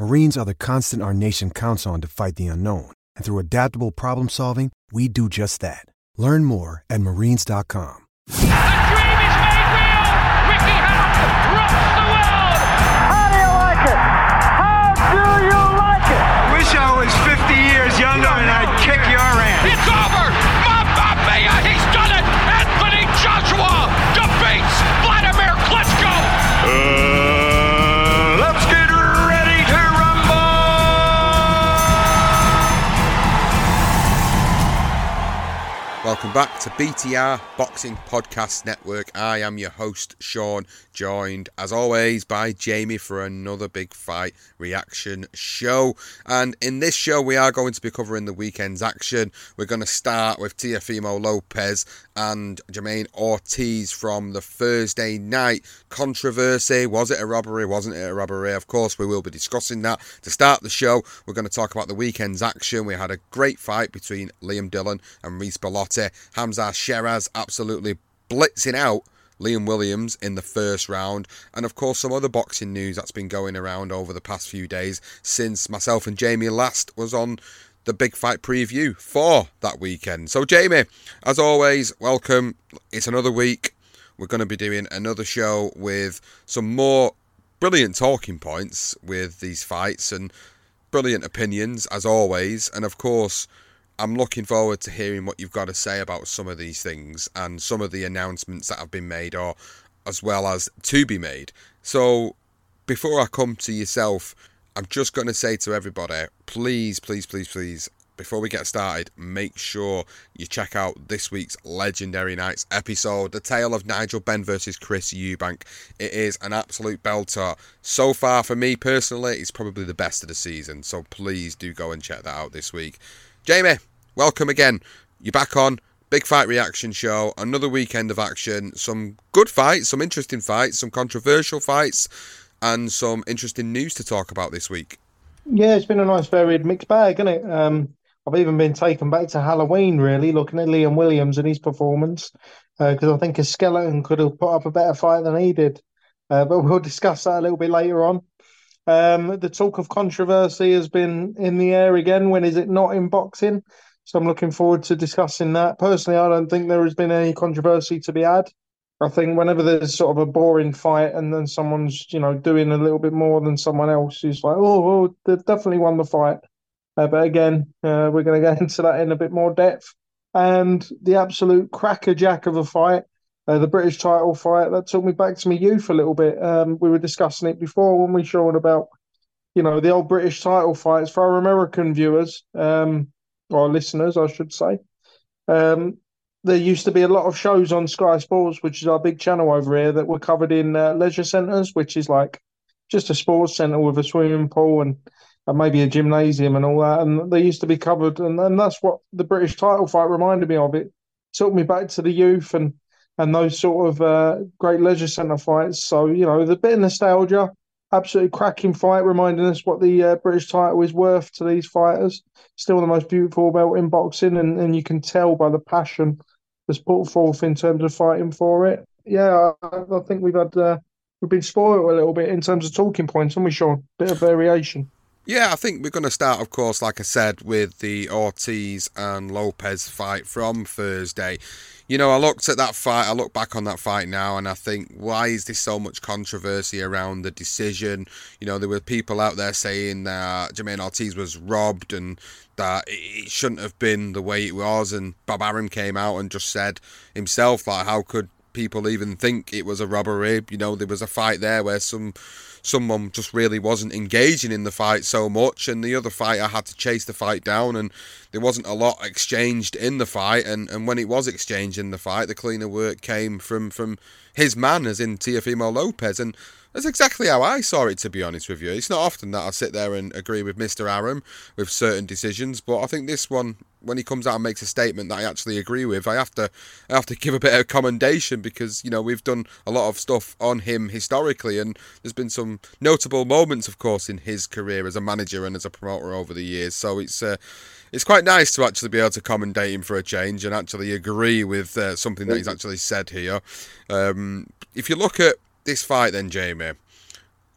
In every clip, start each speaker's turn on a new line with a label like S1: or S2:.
S1: Marines are the constant our nation counts on to fight the unknown. And through adaptable problem solving, we do just that. Learn more at marines.com.
S2: The dream is made real. Ricky Hatton rocks the world.
S3: How do you like it? How do you like it?
S4: I wish I was 50 years younger and I'd kick your ass.
S2: It's over.
S5: Welcome back to BTR Boxing Podcast Network. I am your host, Sean, joined as always by Jamie for another big fight reaction show. And in this show, we are going to be covering the weekend's action. We're going to start with Teofimo Lopez and Jamaine Ortiz from the Thursday night controversy. Was it a robbery? Wasn't it a robbery? Of course, we will be discussing that. To start the show, we're going to talk about the weekend's action. We had a great fight between Liam Dillon and Reece Bellotti. Hamzah Sheeraz absolutely blitzing out Liam Williams in the first round, and of course, some other boxing news that's been going around over the past few days since myself and Jamie last was on the big fight preview for that weekend. So, Jamie, as always, welcome. It's another week. We're going to be doing another show with some more brilliant talking points with these fights and brilliant opinions, as always. And of course, I'm looking forward to hearing what you've got to say about some of these things and some of the announcements that have been made or as well as to be made. So before I come to yourself, I'm just going to say to everybody, please, please, please, please, before we get started, make sure you check out this week's Legendary Nights episode, The Tale of Nigel Benn versus Chris Eubank. It is an absolute belter. So far, for me personally, it's probably the best of the season. So please do go and check that out this week. Jamie, welcome again. You're back on. Big fight reaction show. Another weekend of action. Some good fights, some interesting fights, some controversial fights, and some interesting news to talk about this week.
S6: Yeah, it's been a nice varied mixed bag, isn't it? Um, I've even been taken back to Halloween, really, looking at Liam Williams and his performance, because I think a skeleton could have put up a better fight than he did. Uh, but we'll discuss that a little bit later on. Um, the talk of controversy has been in the air again. When is it not in boxing? So I'm looking forward to discussing that. Personally, I don't think there has been any controversy to be had. I think whenever there's sort of a boring fight and then someone's, you know, doing a little bit more than someone else, it's like, oh, oh they've definitely won the fight. Uh, but again, uh, we're going to get into that in a bit more depth. And the absolute crackerjack of a fight, uh, the British title fight, that took me back to my youth a little bit. Um, we were discussing it before when we showed about, you know, the old British title fights for our American viewers, um, or listeners, I should say. Um, there used to be a lot of shows on Sky Sports, which is our big channel over here, that were covered in uh, leisure centres, which is like just a sports centre with a swimming pool and, and maybe a gymnasium and all that. And they used to be covered, and, and that's what the British title fight reminded me of. It took me back to the youth and and those sort of uh, great leisure centre fights. So you know, the bit of nostalgia, absolutely cracking fight, reminding us what the uh, British title is worth to these fighters. Still the most beautiful belt in boxing, and, and you can tell by the passion that's put forth in terms of fighting for it. Yeah, I, I think we've had uh, we've been spoiled a little bit in terms of talking points, haven't we, Sean? Bit of variation.
S5: Yeah, I think we're going to start, of course, like I said, with the Ortiz and Lopez fight from Thursday. You know, I looked at that fight, I look back on that fight now, and I think, why is there so much controversy around the decision? You know, there were people out there saying that Jamaine Ortiz was robbed and that it shouldn't have been the way it was, and Bob Arum came out and just said himself, like, how could people even think it was a robbery? You know, there was a fight there where some someone just really wasn't engaging in the fight so much, and the other fighter had to chase the fight down, and there wasn't a lot exchanged in the fight, and, and when it was exchanged in the fight, the cleaner work came from from his man, as in Teofimo Lopez, and that's exactly how I saw it, to be honest with you. It's not often that I sit there and agree with Mr. Arum with certain decisions, but I think this one, when he comes out and makes a statement that I actually agree with, I have to, I have to give a bit of commendation because you know we've done a lot of stuff on him historically, and there's been some notable moments, of course, in his career as a manager and as a promoter over the years. So it's. Uh, it's quite nice to actually be able to commendate him for a change and actually agree with uh, something that he's actually said here. Um, if you look at this fight, then, Jamie,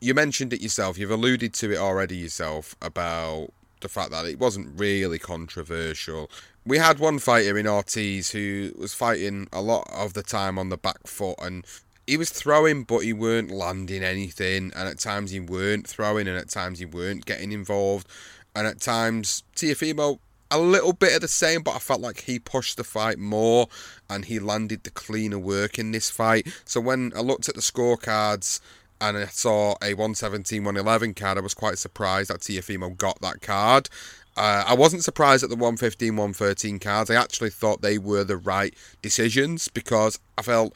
S5: you mentioned it yourself. You've alluded to it already yourself about the fact that it wasn't really controversial. We had one fighter in Ortiz who was fighting a lot of the time on the back foot and he was throwing, but he weren't landing anything. And at times he weren't throwing, and at times he weren't getting involved. And at times, Teofimo a little bit of the same, but I felt like he pushed the fight more and he landed the cleaner work in this fight. So when I looked at the scorecards and I saw a 117 111 card, I was quite surprised that Teofimo got that card. Uh, I wasn't surprised at the 115 113 cards. I actually thought they were the right decisions because I felt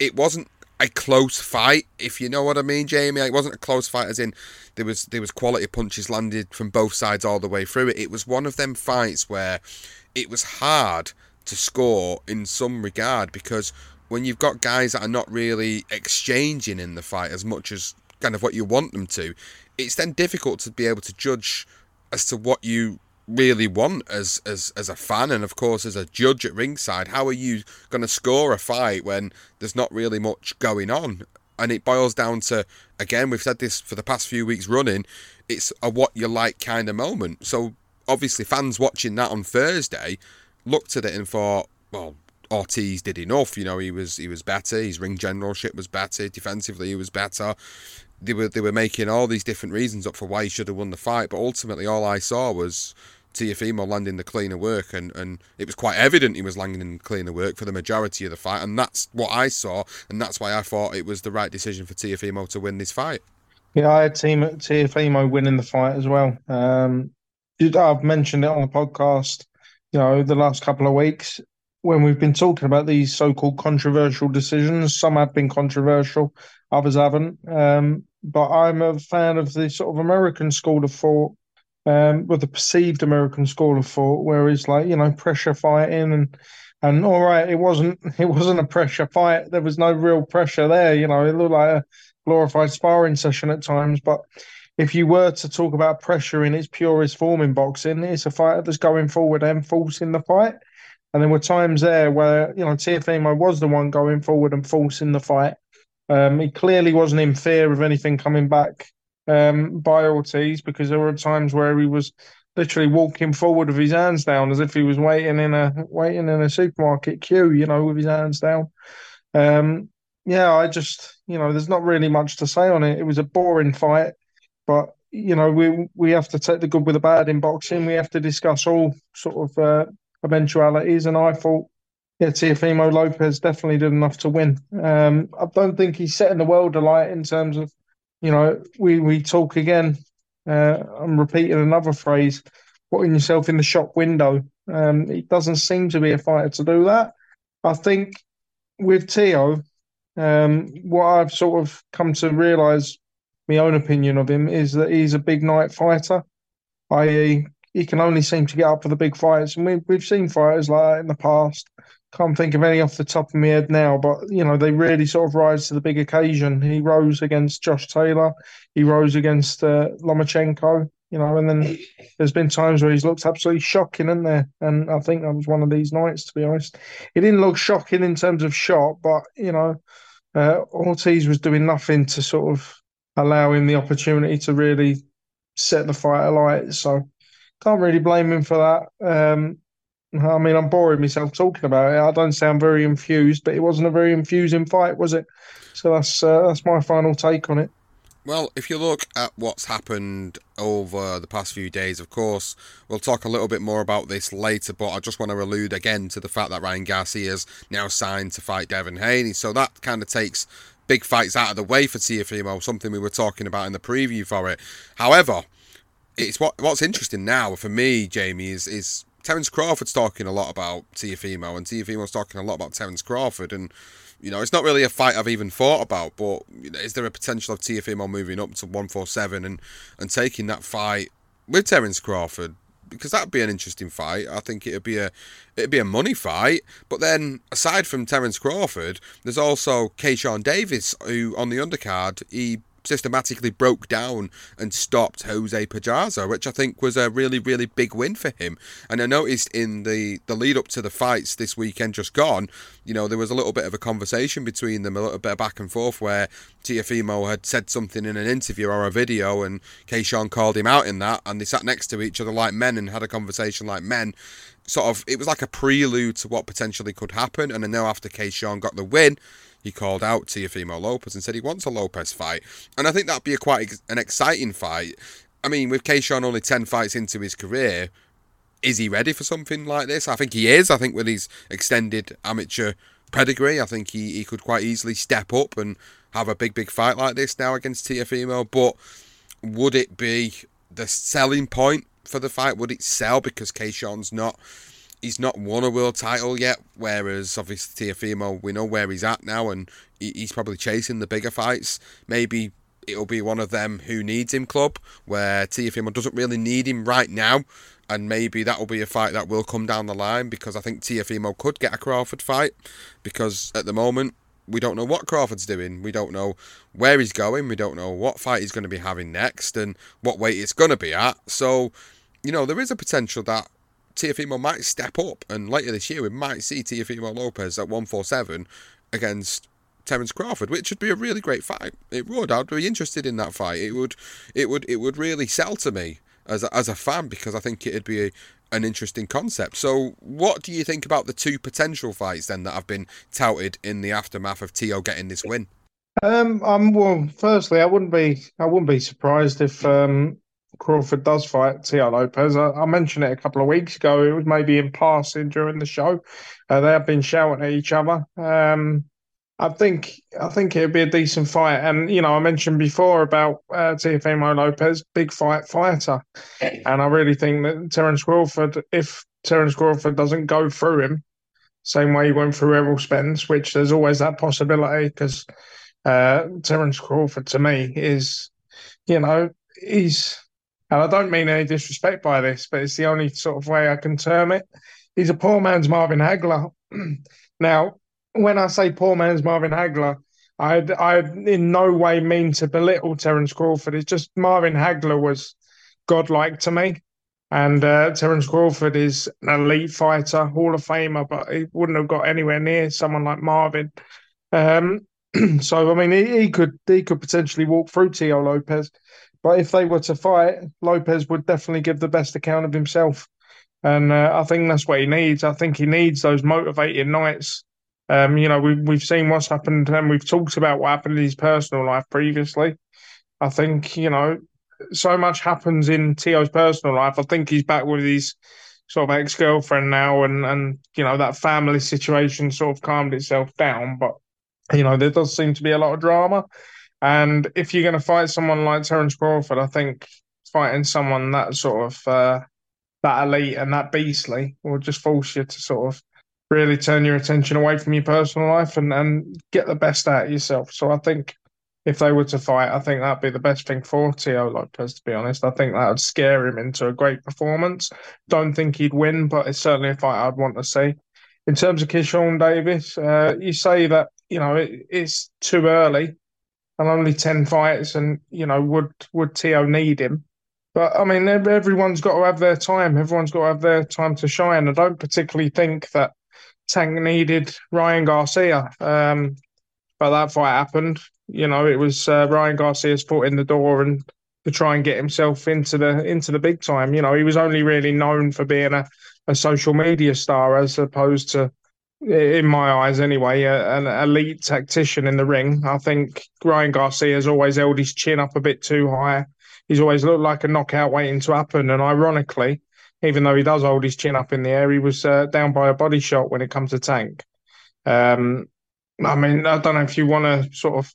S5: it wasn't a close fight, if you know what I mean, Jamie. It wasn't a close fight, as in there was there was quality punches landed from both sides all the way through it. It was one of them fights where it was hard to score in some regard because when you've got guys that are not really exchanging in the fight as much as kind of what you want them to, it's then difficult to be able to judge as to what you really want as as as a fan and of course as a judge at ringside. How are you going to score a fight when there's not really much going on? And it boils down to again we've said this for the past few weeks running it's a what you like kind of moment. So obviously fans watching that on Thursday looked at it and thought well Ortiz did enough you know he was he was better his ring generalship was better defensively he was better they were they were making all these different reasons up for why he should have won the fight but ultimately all I saw was Teofimo landing the cleaner work, and, and it was quite evident he was landing the cleaner work for the majority of the fight, and that's what I saw, and that's why I thought it was the right decision for Teofimo to win this fight.
S6: Yeah, I had team Teofimo winning the fight as well. Um, I've mentioned it on the podcast, you know, the last couple of weeks when we've been talking about these so-called controversial decisions. Some have been controversial, others haven't. Um, but I'm a fan of the sort of American school of thought um, with the perceived American school of thought, where it's like you know pressure fighting and and all right, it wasn't it wasn't a pressure fight. There was no real pressure there. You know, it looked like a glorified sparring session at times. But if you were to talk about pressure in its purest form in boxing, it's a fighter that's going forward and forcing the fight. And there were times there where you know Teofimo was the one going forward and forcing the fight. Um, he clearly wasn't in fear of anything coming back um, by Ortiz because there were times where he was literally walking forward with his hands down as if he was waiting in a waiting in a supermarket queue, you know, with his hands down. Um, yeah, I just you know, there's not really much to say on it. It was a boring fight, but you know, we we have to take the good with the bad in boxing. We have to discuss all sort of uh, eventualities, and I thought. Yeah, Teofimo Lopez definitely did enough to win. Um, I don't think he's setting the world alight in terms of you know, we, we talk again. Uh, I'm repeating another phrase, putting yourself in the shop window. Um, it doesn't seem to be a fighter to do that. I think with Teo, um, what I've sort of come to realise, my own opinion of him, is that he's a big night fighter, i.e., he can only seem to get up for the big fights. And we, we've seen fighters like that in the past can't think of any off the top of my head now, but you know they really sort of rise to the big occasion. He rose against Josh Taylor, he rose against uh, Lomachenko, you know, and then there's been times where he's looked absolutely shocking, in there? And I think that was one of these nights, to be honest. He didn't look shocking in terms of shot, but you know, uh, Ortiz was doing nothing to sort of allow him the opportunity to really set the fight alight. So can't really blame him for that. Um, I mean, I'm boring myself talking about it. I don't sound very infused, but it wasn't a very infusing fight, was it? So that's uh, that's my final take on it.
S5: Well, if you look at what's happened over the past few days, of course, we'll talk a little bit more about this later, but I just want to allude again to the fact that Ryan Garcia's now signed to fight Devin Haney. So that kind of takes big fights out of the way for Teofimo, something we were talking about in the preview for it. However, it's what what's interesting now for me, Jamie, is is Terence Crawford's talking a lot about Teofimo, and Teofimo's talking a lot about Terence Crawford, and you know, it's not really a fight I've even thought about, but you know, is there a potential of Teofimo moving up to 147 and, and taking that fight with Terence Crawford? Because that'd be an interesting fight. I think it'd be a it'd be a money fight. But then aside from Terence Crawford, there's also Keyshawn Davis, who on the undercard he systematically broke down and stopped Jose Pedraza, which I think was a really, really big win for him. And I noticed in the, the lead up to the fights this weekend just gone, you know, there was a little bit of a conversation between them, a little bit of back and forth where Teofimo had said something in an interview or a video and Keyshawn called him out in that and they sat next to each other like men and had a conversation like men sort of it was like a prelude to what potentially could happen. And I know after Keyshawn got the win, he called out Teofimo Lopez and said he wants a Lopez fight. And I think that'd be a quite an exciting fight. I mean, with Keyshawn only 10 fights into his career, is he ready for something like this? I think he is. I think with his extended amateur pedigree, I think he, he could quite easily step up and have a big, big fight like this now against Teofimo. But would it be the selling point for the fight? Would it sell because Keyshawn's not he's not won a world title yet, whereas obviously Teofimo, we know where he's at now, and he's probably chasing the bigger fights. Maybe it'll be one of them who needs him club, where Teofimo doesn't really need him right now, and maybe that will be a fight that will come down the line because I think Teofimo could get a Crawford fight because at the moment we don't know what Crawford's doing. We don't know where he's going. We don't know what fight he's going to be having next and what weight it's going to be at. So, you know, there is a potential that Teofimo might step up, and later this year we might see Teofimo Lopez at 147 against Terence Crawford, which would be a really great fight. It would. I'd be interested in that fight. It would. It would. It would really sell to me as a, as a fan because I think it'd be a, an interesting concept. So, what do you think about the two potential fights then that have been touted in the aftermath of Teo getting this win?
S6: Um, um, well, firstly, I wouldn't be, I wouldn't be surprised if um, Crawford does fight Teo Lopez. I, I, mentioned it a couple of weeks ago. It was maybe in passing during the show. Uh, they have been shouting at each other. Um, I think I think it'd be a decent fight. And you know, I mentioned before about uh, Teofimo Lopez, big fight fighter, and I really think that Terence Crawford, if Terence Crawford doesn't go through him, same way he went through Errol Spence, which there's always that possibility because uh, Terence Crawford to me is, you know, he's and I don't mean any disrespect by this, but it's the only sort of way I can term it. He's a poor man's Marvin Hagler. now, when I say poor man's Marvin Hagler, I I in no way mean to belittle Terence Crawford. It's just Marvin Hagler was godlike to me. And uh, Terence Crawford is an elite fighter, Hall of Famer, but he wouldn't have got anywhere near someone like Marvin. Um, so I mean, he, he, could he could potentially walk through Teo Lopez, but if they were to fight, Lopez would definitely give the best account of himself. And uh, I think that's what he needs. I think he needs those motivating nights. Um, you know, we've, we've seen what's happened and we've talked about what happened in his personal life previously. I think, you know, so much happens in Teo's personal life. I think he's back with his sort of ex girlfriend now, and, and, you know, that family situation sort of calmed itself down. But, you know, there does seem to be a lot of drama. And if you're going to fight someone like Terence Crawford, I think fighting someone that sort of uh, that elite and that beastly will just force you to sort of really turn your attention away from your personal life and, and get the best out of yourself. So I think if they were to fight, I think that'd be the best thing for Teo Lopez, to be honest. I think that would scare him into a great performance. Don't think he'd win, but it's certainly a fight I'd want to see. In terms of Keyshawn Davis, uh, you say that, you know, it, it's too early and only 10 fights and you know would would Teo need him? But I mean everyone's got to have their time. Everyone's got to have their time to shine. I don't particularly think that Tank needed Ryan Garcia um, but that fight happened. You know it was uh, Ryan Garcia's foot in the door and to try and get himself into the into the big time. You know, he was only really known for being a, a social media star as opposed to, in my eyes anyway, a, an elite tactician in the ring. I think Ryan Garcia has always held his chin up a bit too high. He's always looked like a knockout waiting to happen, and ironically, even though he does hold his chin up in the air, he was uh, down by a body shot when it comes to Tank. Um, I mean, I don't know if you want to sort of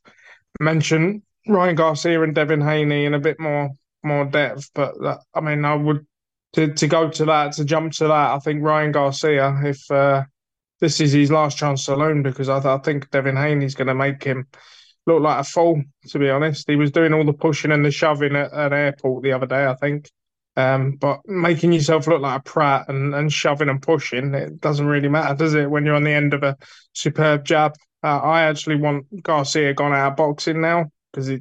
S6: mention Ryan Garcia and Devin Haney in a bit more more depth, but I mean, I would to to go to that to jump to that. I think Ryan Garcia, if uh, this is his last chance alone, because I, I think Devin Haney's going to make him look like a fool. To be honest, he was doing all the pushing and the shoving at an airport the other day. I think. Um, but making yourself look like a prat and, and shoving and pushing, it doesn't really matter, does it, when you're on the end of a superb jab? Uh, I actually want Garcia gone out of boxing now because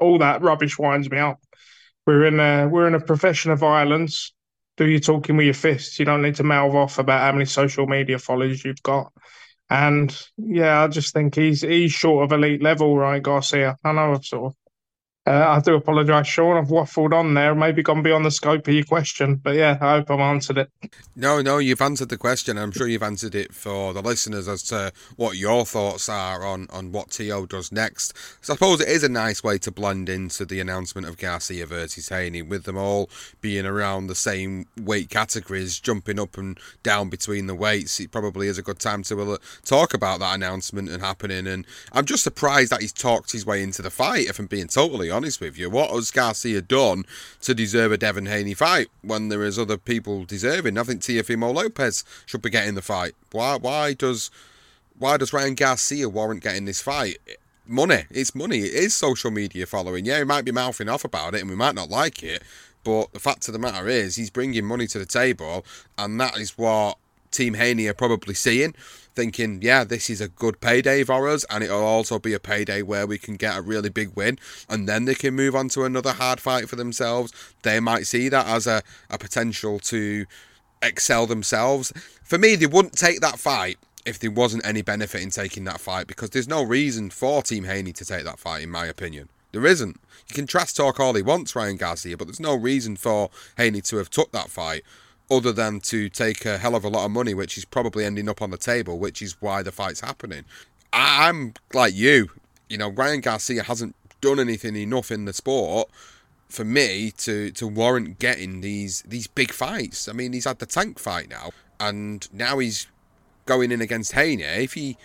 S6: all that rubbish winds me up. We're in a we're in a profession of violence. Do you talking with your fists? You don't need to mouth off about how many social media followers you've got. And yeah, I just think he's he's short of elite level, right, Garcia. I know I've sort of uh, I do apologise, Sean. I've waffled on there, maybe gone beyond the scope of your question. But yeah, I hope I've answered it.
S5: No, no, you've answered the question. I'm sure you've answered it for the listeners as to what your thoughts are on, on what Teo does next. So I suppose it is a nice way to blend into the announcement of Garcia versus Haney, with them all being around the same weight categories, jumping up and down between the weights. It probably is a good time to uh, talk about that announcement and happening. And I'm just surprised that he's talked his way into the fight, if I'm being totally honest honest with you. What has Garcia done to deserve a Devin Haney fight when there is other people deserving? I think Teofimo Lopez should be getting the fight. Why? Why does? Why does Ryan Garcia warrant getting this fight? Money. It's money. It is social media following. Yeah, he might be mouthing off about it, and we might not like it. But the fact of the matter is, he's bringing money to the table, and that is what Team Haney are probably seeing thinking, yeah, this is a good payday for us, and it'll also be a payday where we can get a really big win, and then they can move on to another hard fight for themselves. They might see that as a, a potential to excel themselves. For me, they wouldn't take that fight if there wasn't any benefit in taking that fight because there's no reason for Team Haney to take that fight, in my opinion. There isn't. You can trash talk all he wants, Ryan Garcia, but there's no reason for Haney to have took that fight other than to take a hell of a lot of money, which is probably ending up on the table, which is why the fight's happening. I'm like you, you know, Ryan Garcia hasn't done anything enough in the sport for me to to warrant getting these these big fights. I mean, he's had the tank fight now, and now he's going in against Haney. If he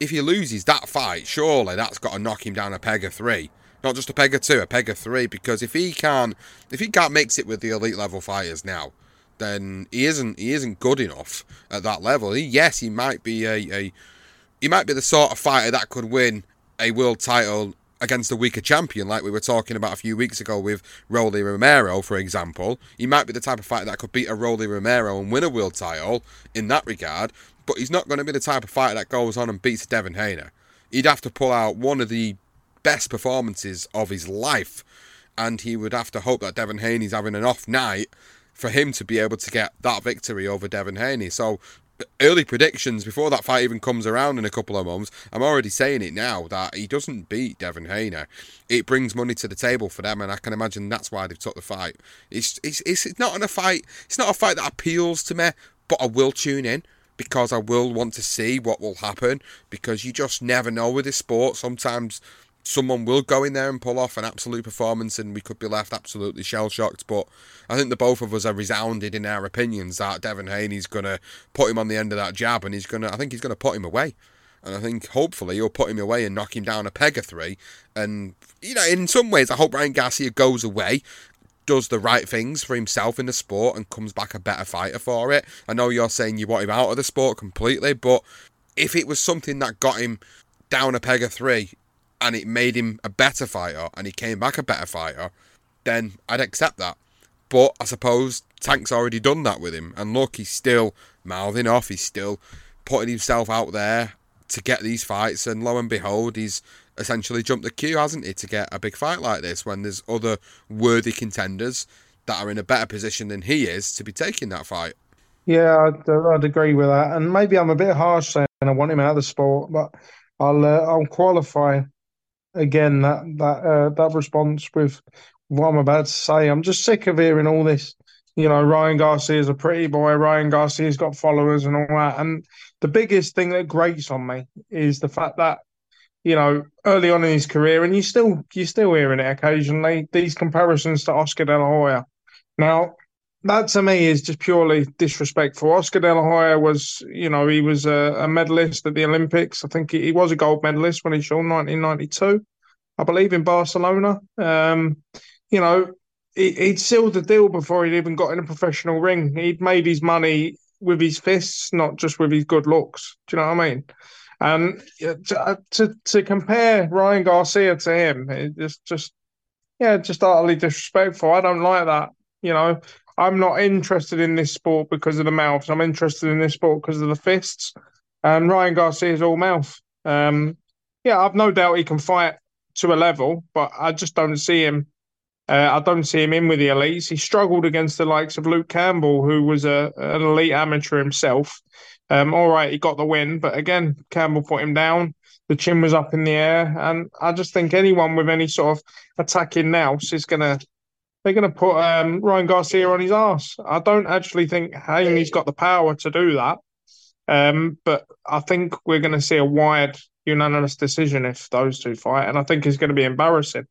S5: if he loses that fight, surely that's got to knock him down a peg of three. Not just a peg of two, a peg of three. Because if he can't if he can't mix it with the elite level fighters now, then he isn't he isn't good enough at that level. He, yes, he might be a, a he might be the sort of fighter that could win a world title against a weaker champion, like we were talking about a few weeks ago with Rolly Romero, for example. He might be the type of fighter that could beat a Rolly Romero and win a world title in that regard, but he's not going to be the type of fighter that goes on and beats Devin Haney. He'd have to pull out one of the best performances of his life, and he would have to hope that Devin Haney's having an off night for him to be able to get that victory over Devin Haney. So early predictions before that fight even comes around in a couple of months. I'm already saying it now that he doesn't beat Devin Haney. It brings money to the table for them, and I can imagine that's why they've took the fight. It's it's it's not a fight. It's not a fight that appeals to me, but I will tune in because I will want to see what will happen because you just never know with this sport. Sometimes someone will go in there and pull off an absolute performance and we could be left absolutely shell shocked. But I think the both of us are resounded in our opinions that Devin Haney's going to put him on the end of that jab and he's going to, I think he's going to put him away. And I think hopefully he'll put him away and knock him down a peg of three. And, you know, in some ways, I hope Ryan Garcia goes away does the right things for himself in the sport and comes back a better fighter for it. I know you're saying you want him out of the sport completely, but if it was something that got him down a peg of three and it made him a better fighter and he came back a better fighter, then I'd accept that. But I suppose Tank's already done that with him. And look, he's still mouthing off, he's still putting himself out there to get these fights. And lo and behold, he's essentially jumped the queue, hasn't he, to get a big fight like this when there's other worthy contenders that are in a better position than he is to be taking that fight.
S6: Yeah, I'd, I'd agree with that. And maybe I'm a bit harsh saying I want him out of the sport, but I'll uh, I'll qualify again that that uh, that response with what I'm about to say. I'm just sick of hearing all this. You know, Ryan Garcia's a pretty boy. Ryan Garcia's got followers and all that. And the biggest thing that grates on me is the fact that you know, early on in his career, and you still you're still hearing it occasionally. These comparisons to Oscar De La Hoya. Now, that to me is just purely disrespectful. Oscar De La Hoya was, you know, he was a, a medalist at the Olympics. I think he, he, was a gold medalist when he shone 1992, I believe, in Barcelona. Um, you know, he, he'd sealed the deal before he'd even got in a professional ring. He'd made his money with his fists, not just with his good looks. Do you know what I mean? And to, uh, to, to compare Ryan Garcia to him, it's just yeah, just utterly disrespectful. I don't like that. You know, I'm not interested in this sport because of the mouths. I'm interested in this sport because of the fists. And Ryan Garcia is all mouth. Um, yeah, I've no doubt he can fight to a level, but I just don't see him. Uh, I don't see him in with the elites. He struggled against the likes of Luke Campbell, who was a an elite amateur himself. Um, all right, he got the win, but again, Campbell put him down. The chin was up in the air, and I just think anyone with any sort of attacking nous is gonna they're gonna put um, Ryan Garcia on his ass. I don't actually think Haney's got the power to do that, um, but I think we're gonna see a wide unanimous decision if those two fight, and I think it's going to be embarrassing.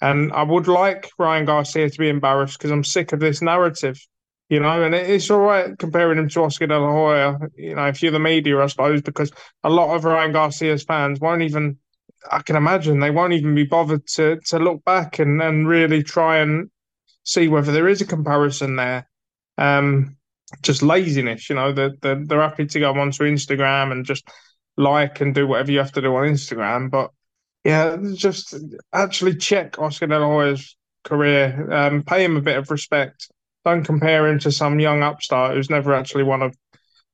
S6: And I would like Ryan Garcia to be embarrassed because I'm sick of this narrative you know, and it's all right comparing him to Oscar De La Hoya, you know, if you're the media, I suppose, because a lot of Ryan Garcia's fans won't even, I can imagine, they won't even be bothered to to look back and, and really try and see whether there is a comparison there. Um, just laziness, you know, they're, they're, they're happy to go onto Instagram and just like and do whatever you have to do on Instagram. But yeah, just actually check Oscar De La Hoya's career, um, pay him a bit of respect don't compare him to some young upstart who's never actually won a,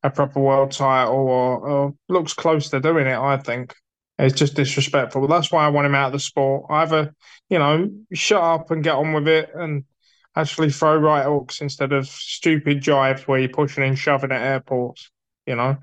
S6: a proper world title or, or looks close to doing it. I think it's just disrespectful. That's why I want him out of the sport. Either you know, shut up and get on with it, and actually throw right hooks instead of stupid jives where you're pushing and shoving at airports. You know.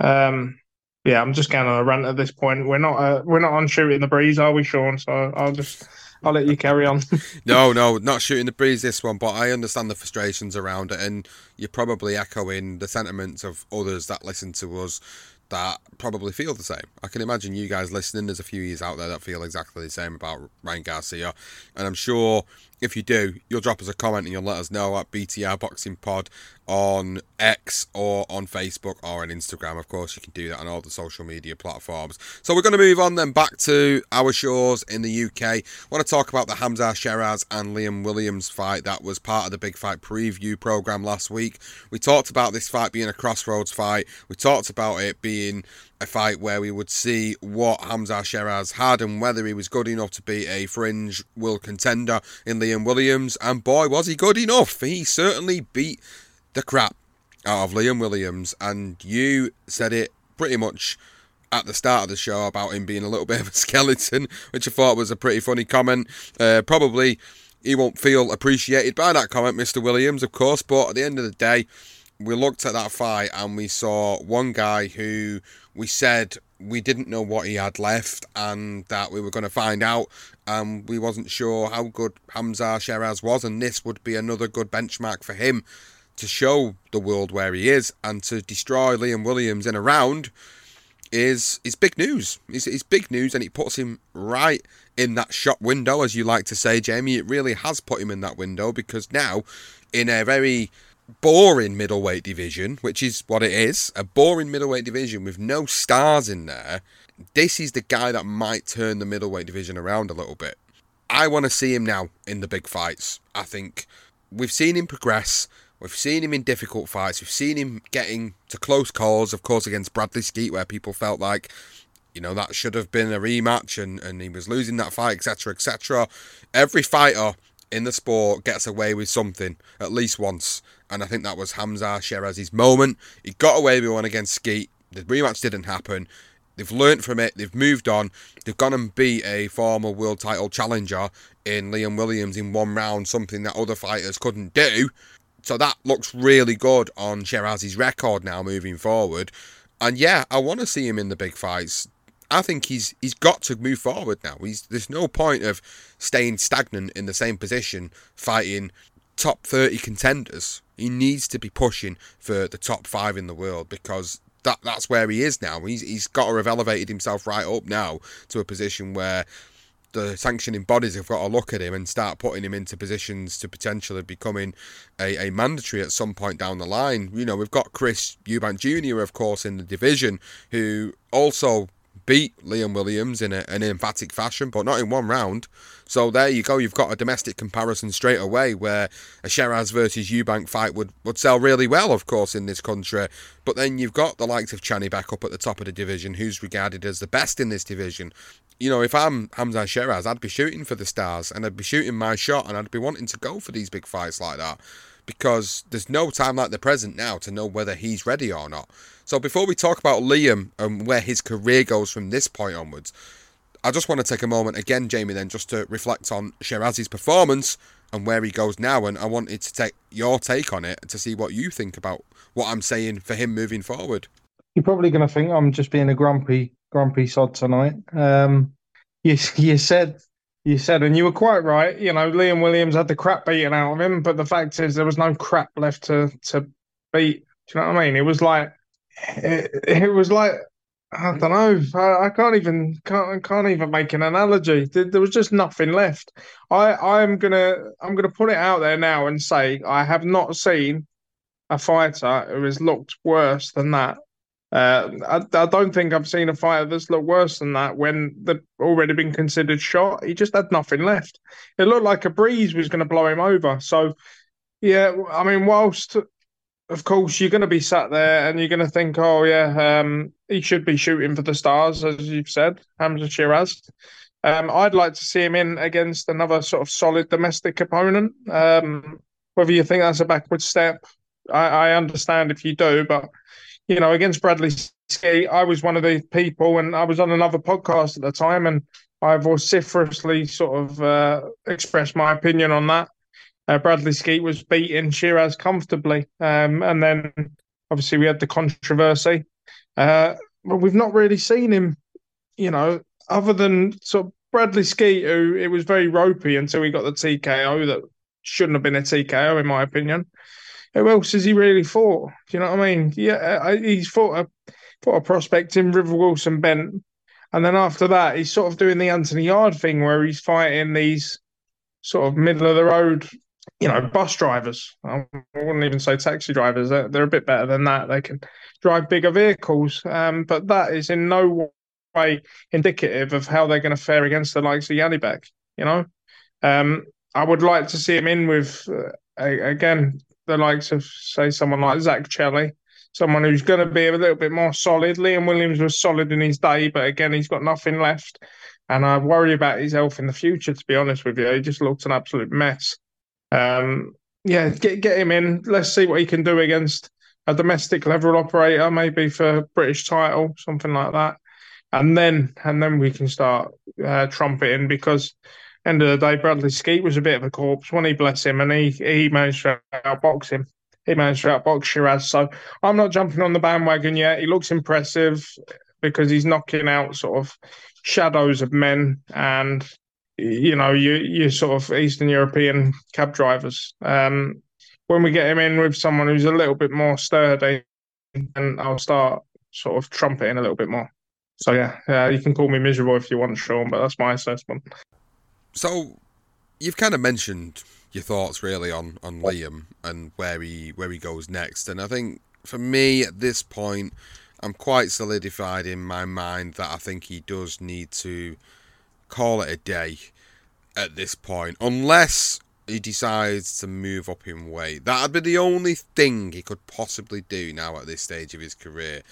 S6: Um, yeah, I'm just going on a rant at this point. We're not uh, we're not on shooting the breeze, are we, Sean? So I'll just I'll let you carry on.
S5: no, no, not shooting the breeze this one, but I understand the frustrations around it, and you're probably echoing the sentiments of others that listen to us that probably feel the same. I can imagine you guys listening. There's a few years out there that feel exactly the same about Ryan Garcia, and I'm sure if you do, you'll drop us a comment and you'll let us know at BTR Boxing Pod on X or on Facebook or on Instagram. Of course, you can do that on all the social media platforms. So we're going to move on then back to our shores in the UK. I want to talk about the Hamzah Sheeraz and Liam Williams fight that was part of the Big Fight preview program last week. We talked about this fight being a crossroads fight. We talked about it being a fight where we would see what Hamzah Sheeraz had and whether he was good enough to be a fringe world contender in Liam Williams. And boy, was he good enough! He certainly beat the crap out of Liam Williams. And you said it pretty much at the start of the show about him being a little bit of a skeleton, which I thought was a pretty funny comment. Uh, probably he won't feel appreciated by that comment, Mr. Williams, of course, but at the end of the day, we looked at that fight and we saw one guy who we said we didn't know what he had left and that we were going to find out and we wasn't sure how good Hamzah Sheeraz was and this would be another good benchmark for him to show the world where he is and to destroy Liam Williams in a round is is big news. It's, it's big news and it puts him right in that shop window as you like to say Jamie. It really has put him in that window because now in a very boring middleweight division, which is what it is, a boring middleweight division with no stars in there, this is the guy that might turn the middleweight division around a little bit. I want to see him now in the big fights. I think we've seen him progress. We've seen him in difficult fights. We've seen him getting to close calls, of course, against Bradley Skeete, where people felt like, you know, that should have been a rematch and, and he was losing that fight, etc., etc. Every fighter in the sport gets away with something at least once. And I think that was Hamzah Sheeraz's moment. He got away with one against Skeete. The rematch didn't happen. They've learnt from it. They've moved on. They've gone and beat a former world title challenger in Liam Williams in one round, something that other fighters couldn't do. So that looks really good on Sheeraz's record now moving forward. And yeah, I want to see him in the big fights. I think he's he's got to move forward now. He's there's no point of staying stagnant in the same position fighting top 30 contenders. He needs to be pushing for the top 5 in the world because that that's where he is now. He's he's got to have elevated himself right up now to a position where the sanctioning bodies have got to look at him and start putting him into positions to potentially becoming a, a mandatory at some point down the line. You know, we've got Chris Eubank Jr., of course, in the division, who also beat Liam Williams in a, an emphatic fashion, but not in one round. So there you go. You've got a domestic comparison straight away where a Sheeraz versus Eubank fight would, would sell really well, of course, in this country. But then you've got the likes of Janibek up at the top of the division, who's regarded as the best in this division. You know, if I'm Hamzah Sheeraz, I'd be shooting for the stars and I'd be shooting my shot and I'd be wanting to go for these big fights like that because there's no time like the present now to know whether he's ready or not. So before we talk about Liam and where his career goes from this point onwards, I just want to take a moment again, Jamie, then just to reflect on Sheeraz's performance and where he goes now. And I wanted to take your take on it to see what you think about what I'm saying for him moving forward.
S6: You're probably going to think I'm just being a grumpy, grumpy sod tonight. Um, you, you said you said, and you were quite right. You know, Liam Williams had the crap beaten out of him, but the fact is, there was no crap left to to beat. Do you know what I mean? It was like, it, it was like, I don't know. I, I, can't even can't can't even make an analogy. There, there was just nothing left. I I'm gonna I'm gonna put it out there now and say I have not seen a fighter who has looked worse than that uh, I, I, don't think I've seen a fighter that's looked worse than that when they've already been considered shot. He just had nothing left. It looked like a breeze was going to blow him over. So, yeah, I mean, whilst of course you're going to be sat there and you're going to think, oh yeah, um, he should be shooting for the stars, as you've said, Hamzah Sheeraz. Um, I'd like to see him in against another sort of solid domestic opponent. Um, whether you think that's a backward step, I, I understand if you do, but you know, against Bradley Skeete, I was one of the people, and I was on another podcast at the time, and I vociferously sort of uh, expressed my opinion on that. Uh, Bradley Skeete was beating Sheeraz comfortably, um, and then obviously we had the controversy. Uh, but we've not really seen him, you know, other than sort of Bradley Skeete, who it was very ropey until he got the TKO that shouldn't have been a TKO in my opinion who else has he really fought? Do you know what I mean? Yeah, he's fought a fought a prospect in River Wilson Bent, and then after that, he's sort of doing the Anthony Yarde thing where he's fighting these sort of middle of the road, you know, bus drivers. I wouldn't even say taxi drivers. They're, they're a bit better than that. They can drive bigger vehicles, um, but that is in no way indicative of how they're going to fare against the likes of Janibek. You know, um, I would like to see him in with uh, again the likes of, say, someone like Zach Chelli, someone who's going to be a little bit more solid. Liam Williams was solid in his day, but again, he's got nothing left. And I worry about his health in the future, to be honest with you. He just looks an absolute mess. Um, yeah, get get him in. Let's see what he can do against a domestic level operator, maybe for British title, something like that. And then and then we can start uh, trumpeting because end of the day, Bradley Skeete was a bit of a corpse when he bless him, and he he managed to outbox him. He managed to outbox Sheeraz. So I'm not jumping on the bandwagon yet. He looks impressive because he's knocking out sort of shadows of men and you know you you sort of Eastern European cab drivers. Um, when we get him in with someone who's a little bit more sturdy, and I'll start sort of trumpeting a little bit more. So yeah, yeah, you can call me miserable if you want, Sean, but that's my assessment.
S5: So, you've kind of mentioned your thoughts really on, on Liam and where he where he goes next, and I think for me at this point, I'm quite solidified in my mind that I think he does need to call it a day at this point, unless he decides to move up in weight. That'd be the only thing he could possibly do now at this stage of his career.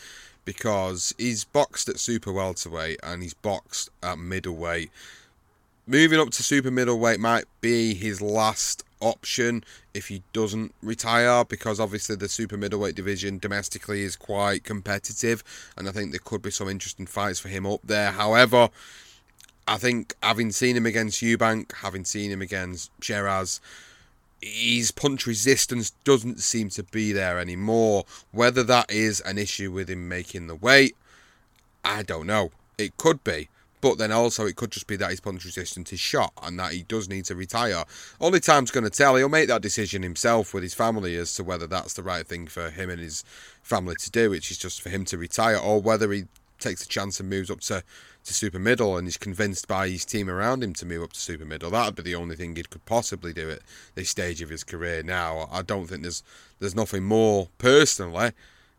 S5: Because he's boxed at super welterweight and he's boxed at middleweight moving up to super middleweight might be his last option if he doesn't retire because obviously the super middleweight division domestically is quite competitive and I think there could be some interesting fights for him up there. However, I think having seen him against Eubank, having seen him against Sheeraz, his punch resistance doesn't seem to be there anymore. Whether that is an issue with him making the weight, I don't know It could be. But then also it could just be that his punch resistance is shot and that he does need to retire. Only time's going to tell. He'll make that decision himself with his family as to whether that's the right thing for him and his family to do, which is just for him to retire, or whether he takes a chance and moves up to, to super middle and is convinced by his team around him to move up to super middle. That would be the only thing he could possibly do at this stage of his career now. I don't think there's there's nothing more personally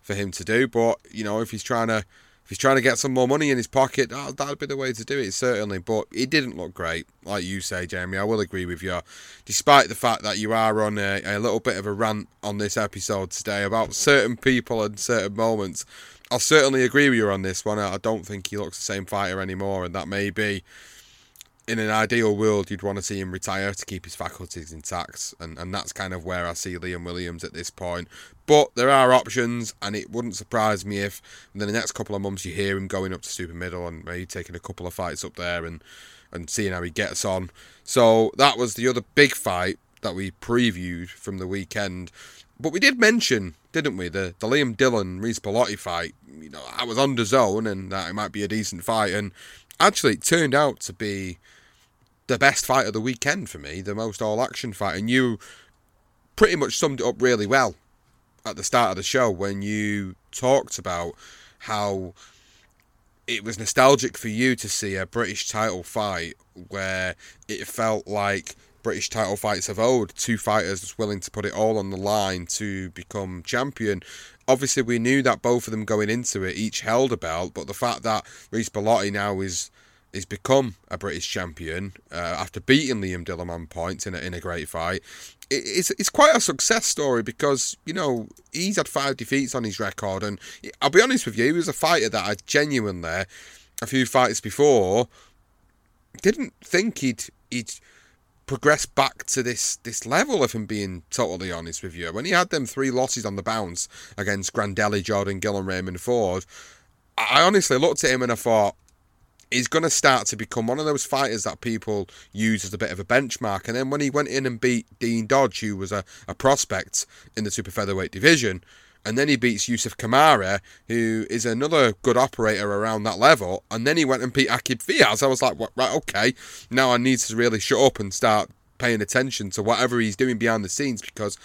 S5: for him to do, but you know, if he's trying to if he's trying to get some more money in his pocket, oh, that'd be the way to do it, certainly. But it didn't look great, like you say, Jamie. I will agree with you. Despite the fact that you are on a, a little bit of a rant on this episode today about certain people and certain moments, I'll certainly agree with you on this one. I don't think he looks the same fighter anymore, and that may be in an ideal world, you'd want to see him retire to keep his faculties intact, and, and that's kind of where I see Liam Williams at this point. But there are options, and it wouldn't surprise me if in the next couple of months you hear him going up to super middle and maybe taking a couple of fights up there and, and seeing how he gets on. So that was the other big fight that we previewed from the weekend. But we did mention, didn't we, the, the Liam Dillon Reece Bellotti fight. You know, I was on the zone and that it might be a decent fight, and actually it turned out to be the best fight of the weekend for me, the most all action fight. And you pretty much summed it up really well at the start of the show when you talked about how it was nostalgic for you to see a British title fight where it felt like British title fights of old, two fighters willing to put it all on the line to become champion. Obviously, we knew that both of them going into it each held a belt, but the fact that Reece Bellotti now is He's become a British champion uh, after beating Liam Dillon on points in a, in a great fight. It, it's, it's quite a success story because, you know, he's had five defeats on his record. And I'll be honest with you, he was a fighter that I genuinely, a few fights before, didn't think he'd, he'd progress back to this this level, if I'm being totally honest with you. When he had them three losses on the bounce against Grandelli, Jordan Gill, and Raymond Ford, I honestly looked at him and I thought, he's going to start to become one of those fighters that people use as a bit of a benchmark. And then when he went in and beat Dean Dodge, who was a, a prospect in the super featherweight division, and then he beats Yusuf Kamara, who is another good operator around that level, and then he went and beat Akib Fiaz. I was like, right, okay, now I need to really shut up and start paying attention to whatever he's doing behind the scenes because,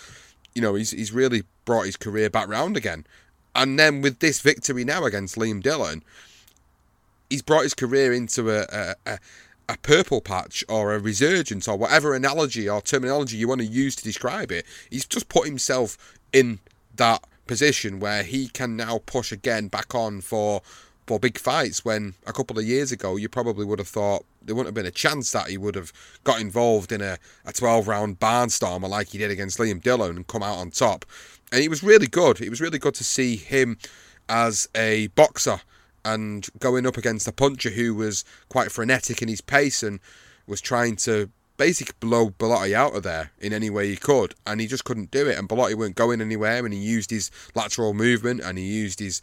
S5: you know, he's, he's really brought his career back round again. And then with this victory now against Liam Dillon, he's brought his career into a, a, a purple patch or a resurgence or whatever analogy or terminology you want to use to describe it. He's just put himself in that position where he can now push again back on for for big fights when a couple of years ago you probably would have thought there wouldn't have been a chance that he would have got involved in a, a 12 round barnstormer like he did against Liam Dillon and come out on top. And it was really good. It was really good to see him as a boxer and going up against a puncher who was quite frenetic in his pace and was trying to basically blow Bellotti out of there in any way he could, and he just couldn't do it. And Bellotti weren't going anywhere, and he used his lateral movement and he used his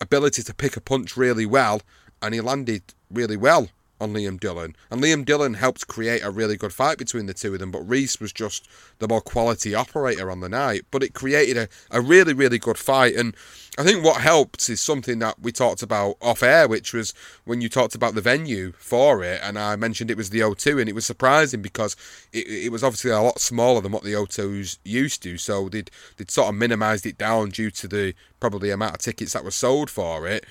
S5: ability to pick a punch really well, and he landed really well on Liam Dillon. And Liam Dillon helped create a really good fight between the two of them, but Reece was just the more quality operator on the night. But it created a, a really, really good fight. And I think what helped is something that we talked about off air, which was when you talked about the venue for it, and I mentioned it was the O2, and it was surprising because it, it was obviously a lot smaller than what the O2's used to. So they'd, they'd sort of minimised it down due to the probably amount of tickets that were sold for it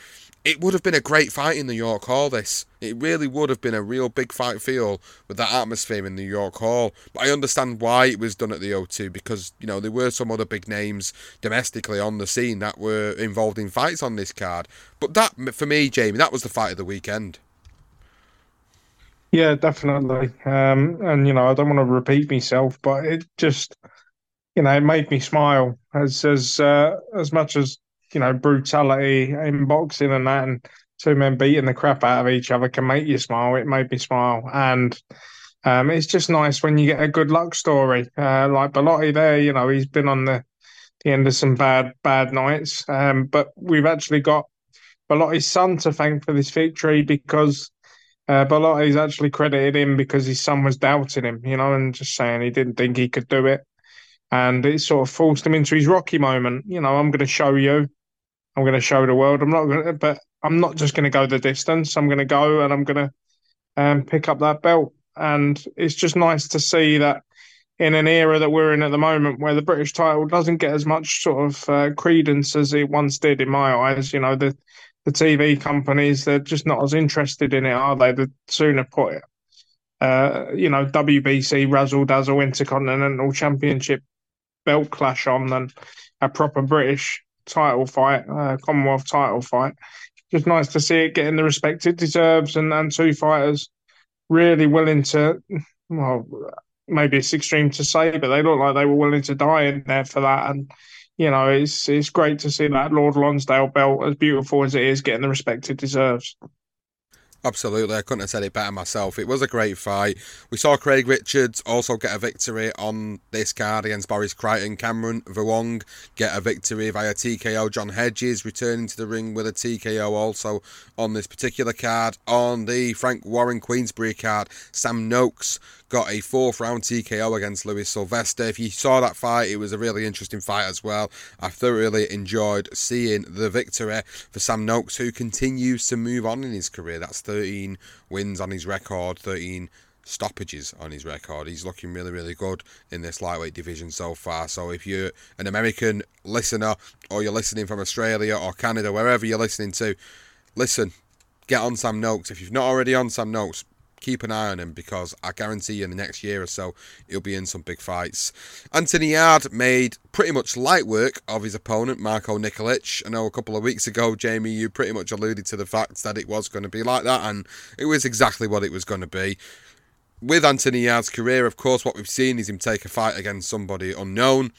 S5: it would have been a great fight in the York Hall. This it really would have been a real big fight feel with that atmosphere in the York Hall. But I understand why it was done at the O2 because you know there were some other big names domestically on the scene that were involved in fights on this card. But that for me, Jamie, that was the fight of the weekend.
S6: Yeah, definitely. Um, and you know, I don't want to repeat myself, but it just, you know, it made me smile as as uh, as much as you know, brutality in boxing and that, and two men beating the crap out of each other can make you smile. It made me smile, and um, it's just nice when you get a good luck story uh, like Bellotti. There, you know, he's been on the the end of some bad bad nights, um, but we've actually got Bellotti's son to thank for this victory because. Uh, Bellotti's actually credited him because his son was doubting him, you know, and just saying he didn't think he could do it and it sort of forced him into his Rocky moment. You know, I'm going to show you. I'm going to show the world. I'm not going to, but I'm not just going to go the distance. I'm going to go and I'm going to um, pick up that belt. And it's just nice to see that in an era that we're in at the moment where the British title doesn't get as much sort of uh, credence as it once did in my eyes. You know, the the TV companies they're just not as interested in it, are they? The sooner put it, uh, you know, WBC razzle dazzle Intercontinental Championship belt clash on than a proper British title fight, uh, Commonwealth title fight. Just nice to see it getting the respect it deserves, and and two fighters really willing to well maybe it's extreme to say, but they look like they were willing to die in there for that. And you know, it's it's great to see that Lord Lonsdale belt, as beautiful as it is, getting the respect it deserves.
S5: Absolutely, I couldn't have said it better myself. It was a great fight. We saw Craig Richards also get a victory on this card against Boris Crighton. Cameron Vuong get a victory via TKO. John Hedges returning to the ring with a TKO also on this particular card. On the Frank Warren Queensberry card, Sam Noakes got a fourth round TKO against Luis Sylvester. If you saw that fight, it was a really interesting fight as well. I thoroughly enjoyed seeing the victory for Sam Noakes, who continues to move on in his career. That's 13 wins on his record, 13 stoppages on his record. He's looking really, really good in this lightweight division so far. So if you're an American listener or you're listening from Australia or Canada, wherever you're listening to, listen, get on Sam Noakes. If you've not already on Sam Noakes, keep an eye on him because I guarantee you in the next year or so he'll be in some big fights. Anthony Yarde made pretty much light work of his opponent, Marco Nikolic. I know a couple of weeks ago, Jamie, you pretty much alluded to the fact that it was going to be like that, and it was exactly what it was going to be. With Anthony Yarde's career, of course, what we've seen is him take a fight against somebody unknown,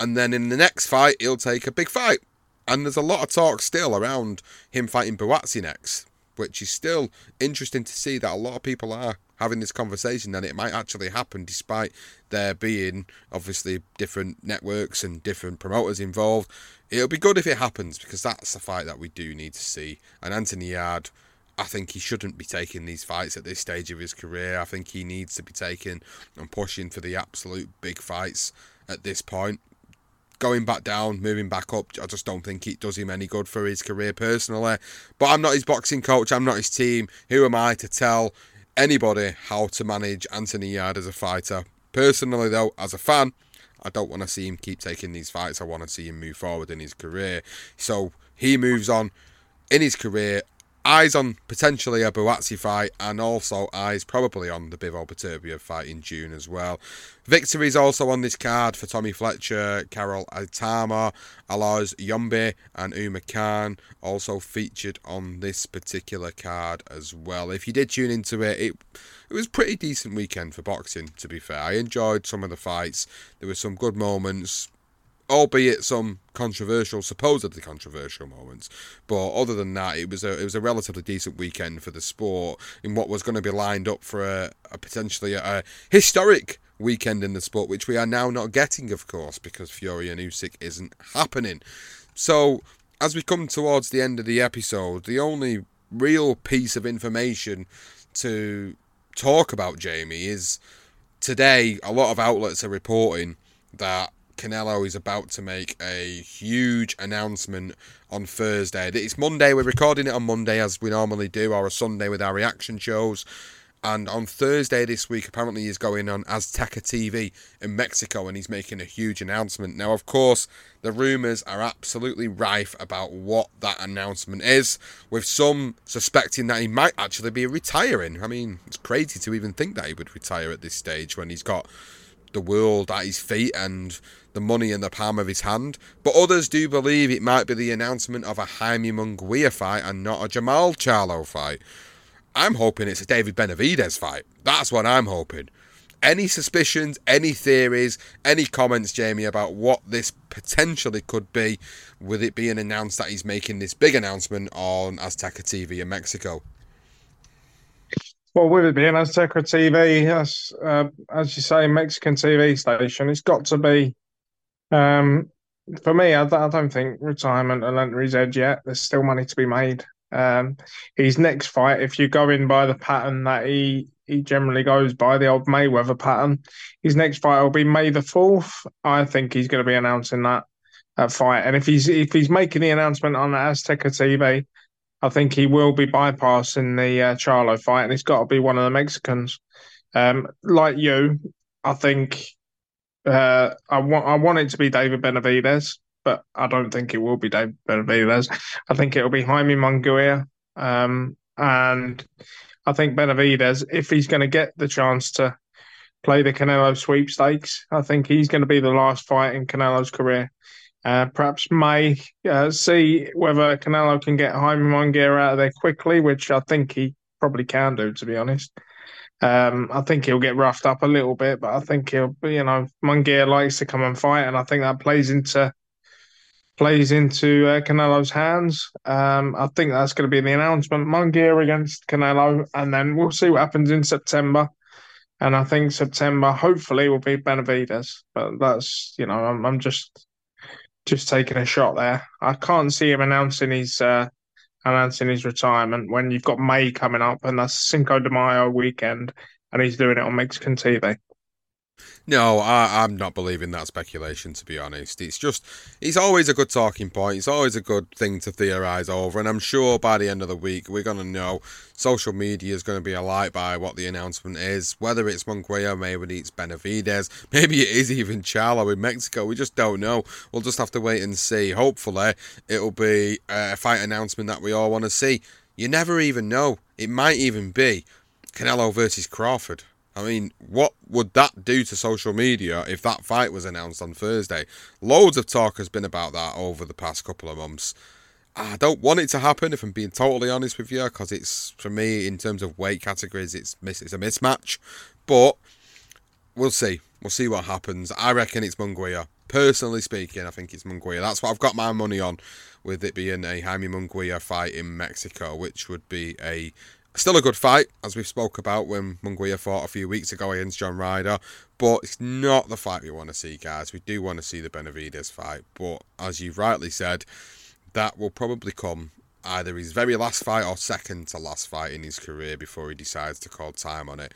S5: and then in the next fight, he'll take a big fight. And there's a lot of talk still around him fighting Buatsi next which is still interesting to see that a lot of people are having this conversation and it might actually happen despite there being obviously different networks and different promoters involved. It'll be good if it happens because that's a fight that we do need to see. And Anthony Yarde, I think he shouldn't be taking these fights at this stage of his career. I think he needs to be taking and pushing for the absolute big fights at this point going back down, moving back up, I just don't think it does him any good for his career personally. But I'm not his boxing coach, I'm not his team. Who am I to tell anybody how to manage Anthony Yarde as a fighter? Personally, though, as a fan, I don't want to see him keep taking these fights. I want to see him move forward in his career. So he moves on in his career eyes on potentially a Buatsi fight and also eyes probably on the Bivol Beterbiev fight in June as well. Victories also on this card for Tommy Fletcher, Karol Itauma, Alois Yombe and Umar Khan also featured on this particular card as well. If you did tune into it, it it was pretty decent weekend for boxing to be fair. I enjoyed some of the fights. There were some good moments albeit some controversial, supposedly controversial moments. But other than that, it was a it was a relatively decent weekend for the sport in what was going to be lined up for a, a potentially a, a, historic weekend in the sport, which we are now not getting, of course, because Fury and Usyk isn't happening. So as we come towards the end of the episode, the only real piece of information to talk about Jamie is today a lot of outlets are reporting that Canelo is about to make a huge announcement on Thursday. It's Monday, we're recording it on Monday as we normally do, or a Sunday with our reaction shows. And on Thursday this week, apparently he's going on Azteca TV in Mexico and he's making a huge announcement. Now, of course, the rumours are absolutely rife about what that announcement is, with some suspecting that he might actually be retiring. I mean, it's crazy to even think that he would retire at this stage when he's got the world at his feet and the money in the palm of his hand, but others do believe it might be the announcement of a Jaime Munguia fight and not a Jamal Charlo fight. I'm hoping it's a David Benavidez fight. That's what I'm hoping. Any suspicions, any theories, any comments, Jamie, about what this potentially could be, with it being announced that he's making this big announcement on Azteca TV in Mexico?
S6: Well, with it being Azteca TV, as, uh, as you say, Mexican TV station, it's got to be um, for me, I, I don't think retirement will enter his edge yet. There's still money to be made. Um, his next fight, if you go in by the pattern that he he generally goes by, the old Mayweather pattern, his next fight will be May the fourth. I think he's going to be announcing that that fight, and if he's if he's making the announcement on Azteca TV, I think he will be bypassing the uh, Charlo fight, and it's got to be one of the Mexicans. Um, like you, I think uh, I want I want it to be David Benavidez, but I don't think it will be David Benavidez. I think it'll be Jaime Munguia, um, and I think Benavidez, if he's going to get the chance to play the Canelo sweepstakes, I think he's going to be the last fight in Canelo's career. Uh, perhaps may uh, see whether Canelo can get Jaime Munguia out of there quickly, which I think he probably can do, to be honest. Um, I think he'll get roughed up a little bit, but I think he'll, you know, Munguia likes to come and fight, and I think that plays into plays into uh, Canelo's hands. Um, I think that's going to be the announcement: Munguia against Canelo, and then we'll see what happens in September. And I think September, hopefully, will be Benavidez, But that's, you know, I'm, I'm just just taking a shot there. I can't see him announcing his uh, announcing his retirement when you've got May coming up and that's Cinco de Mayo weekend, and he's doing it on Mexican TV.
S5: No, I, am not believing that speculation, to be honest. It's just, it's always a good talking point. It's always a good thing to theorise over. And I'm sure by the end of the week, we're going to know social media is going to be alight by what the announcement is. Whether it's Munguia, maybe it's Benavidez, maybe it is even Charlo in Mexico. We just don't know. We'll just have to wait and see. Hopefully, it'll be a fight announcement that we all want to see. You never even know. It might even be Canelo versus Crawford. I mean, what would that do to social media if that fight was announced on Thursday? Loads of talk has been about that over the past couple of months. I don't want it to happen, if I'm being totally honest with you, because it's for me in terms of weight categories, it's it's a mismatch. But we'll see. We'll see what happens. I reckon it's Munguia. Personally speaking, I think it's Munguia. That's what I've got my money on, with it being a Jaime Munguia fight in Mexico, which would be a Still a good fight, as we spoke about when Munguia fought a few weeks ago against John Ryder, but it's not the fight we want to see, guys. We do want to see the Benavidez fight, but as you've rightly said, that will probably come either his very last fight or second to last fight in his career before he decides to call time on it.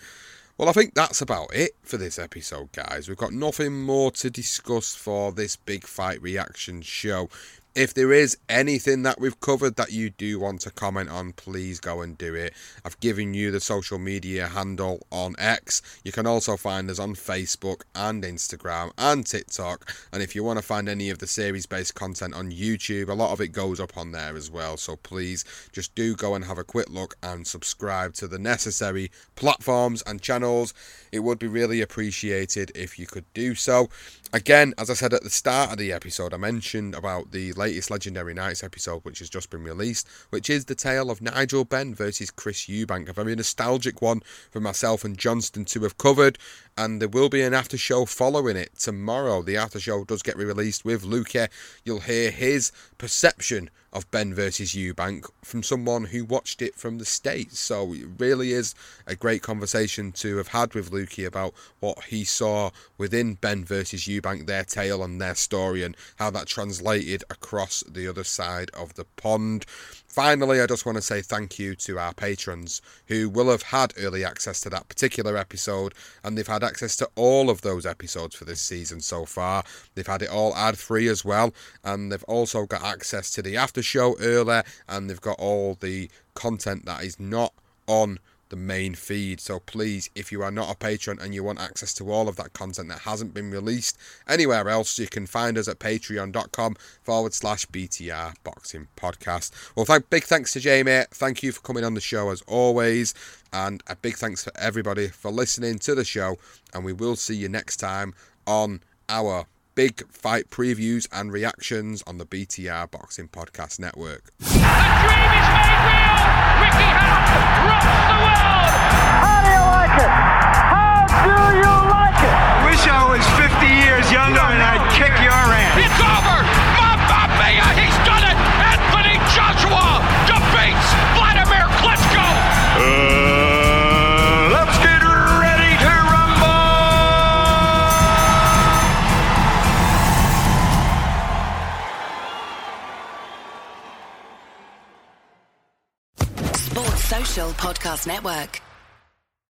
S5: Well, I think that's about it for this episode, guys. We've got nothing more to discuss for this big fight reaction show. If there is anything that we've covered that you do want to comment on, please go and do it. I've given you the social media handle on X. You can also find us on Facebook and Instagram and TikTok. And if you want to find any of the series based content on YouTube, a lot of it goes up on there as well. So please just do go and have a quick look and subscribe to the necessary platforms and channels. It would be really appreciated if you could do so. Again, as I said at the start of the episode, I mentioned about the latest Legendary Knights episode, which has just been released, which is the tale of Nigel Benn versus Chris Eubank, a very nostalgic one for myself and Johnston to have covered. And there will be an after show following it tomorrow. The after show does get released with Luque. You'll hear his perception of Benn versus Eubank from someone who watched it from the States. So it really is a great conversation to have had with Lukey about what he saw within Benn versus Eubank, their tale and their story, and how that translated across the other side of the pond. Finally, I just want to say thank you to our patrons who will have had early access to that particular episode, and they've had access to all of those episodes for this season so far. They've had it all ad free as well, and they've also got access to the after show earlier, and they've got all the content that is not on the main feed. So please, if you are not a patron and you want access to all of that content that hasn't been released anywhere else, you can find us at patreon.com forward slash BTR Boxing Podcast. Well, thank, big thanks to Jamie. Thank you for coming on the show as always. And a big thanks for everybody for listening to the show. And we will see you next time on our big fight previews and reactions on the BTR Boxing Podcast Network.
S2: The dream is made real. Ricky Hatton rocks the world.
S3: How do you like it? How do you like it?
S4: Wish I was 50 years younger and I'd kick your ass.
S2: It's over.
S7: Podcast Network.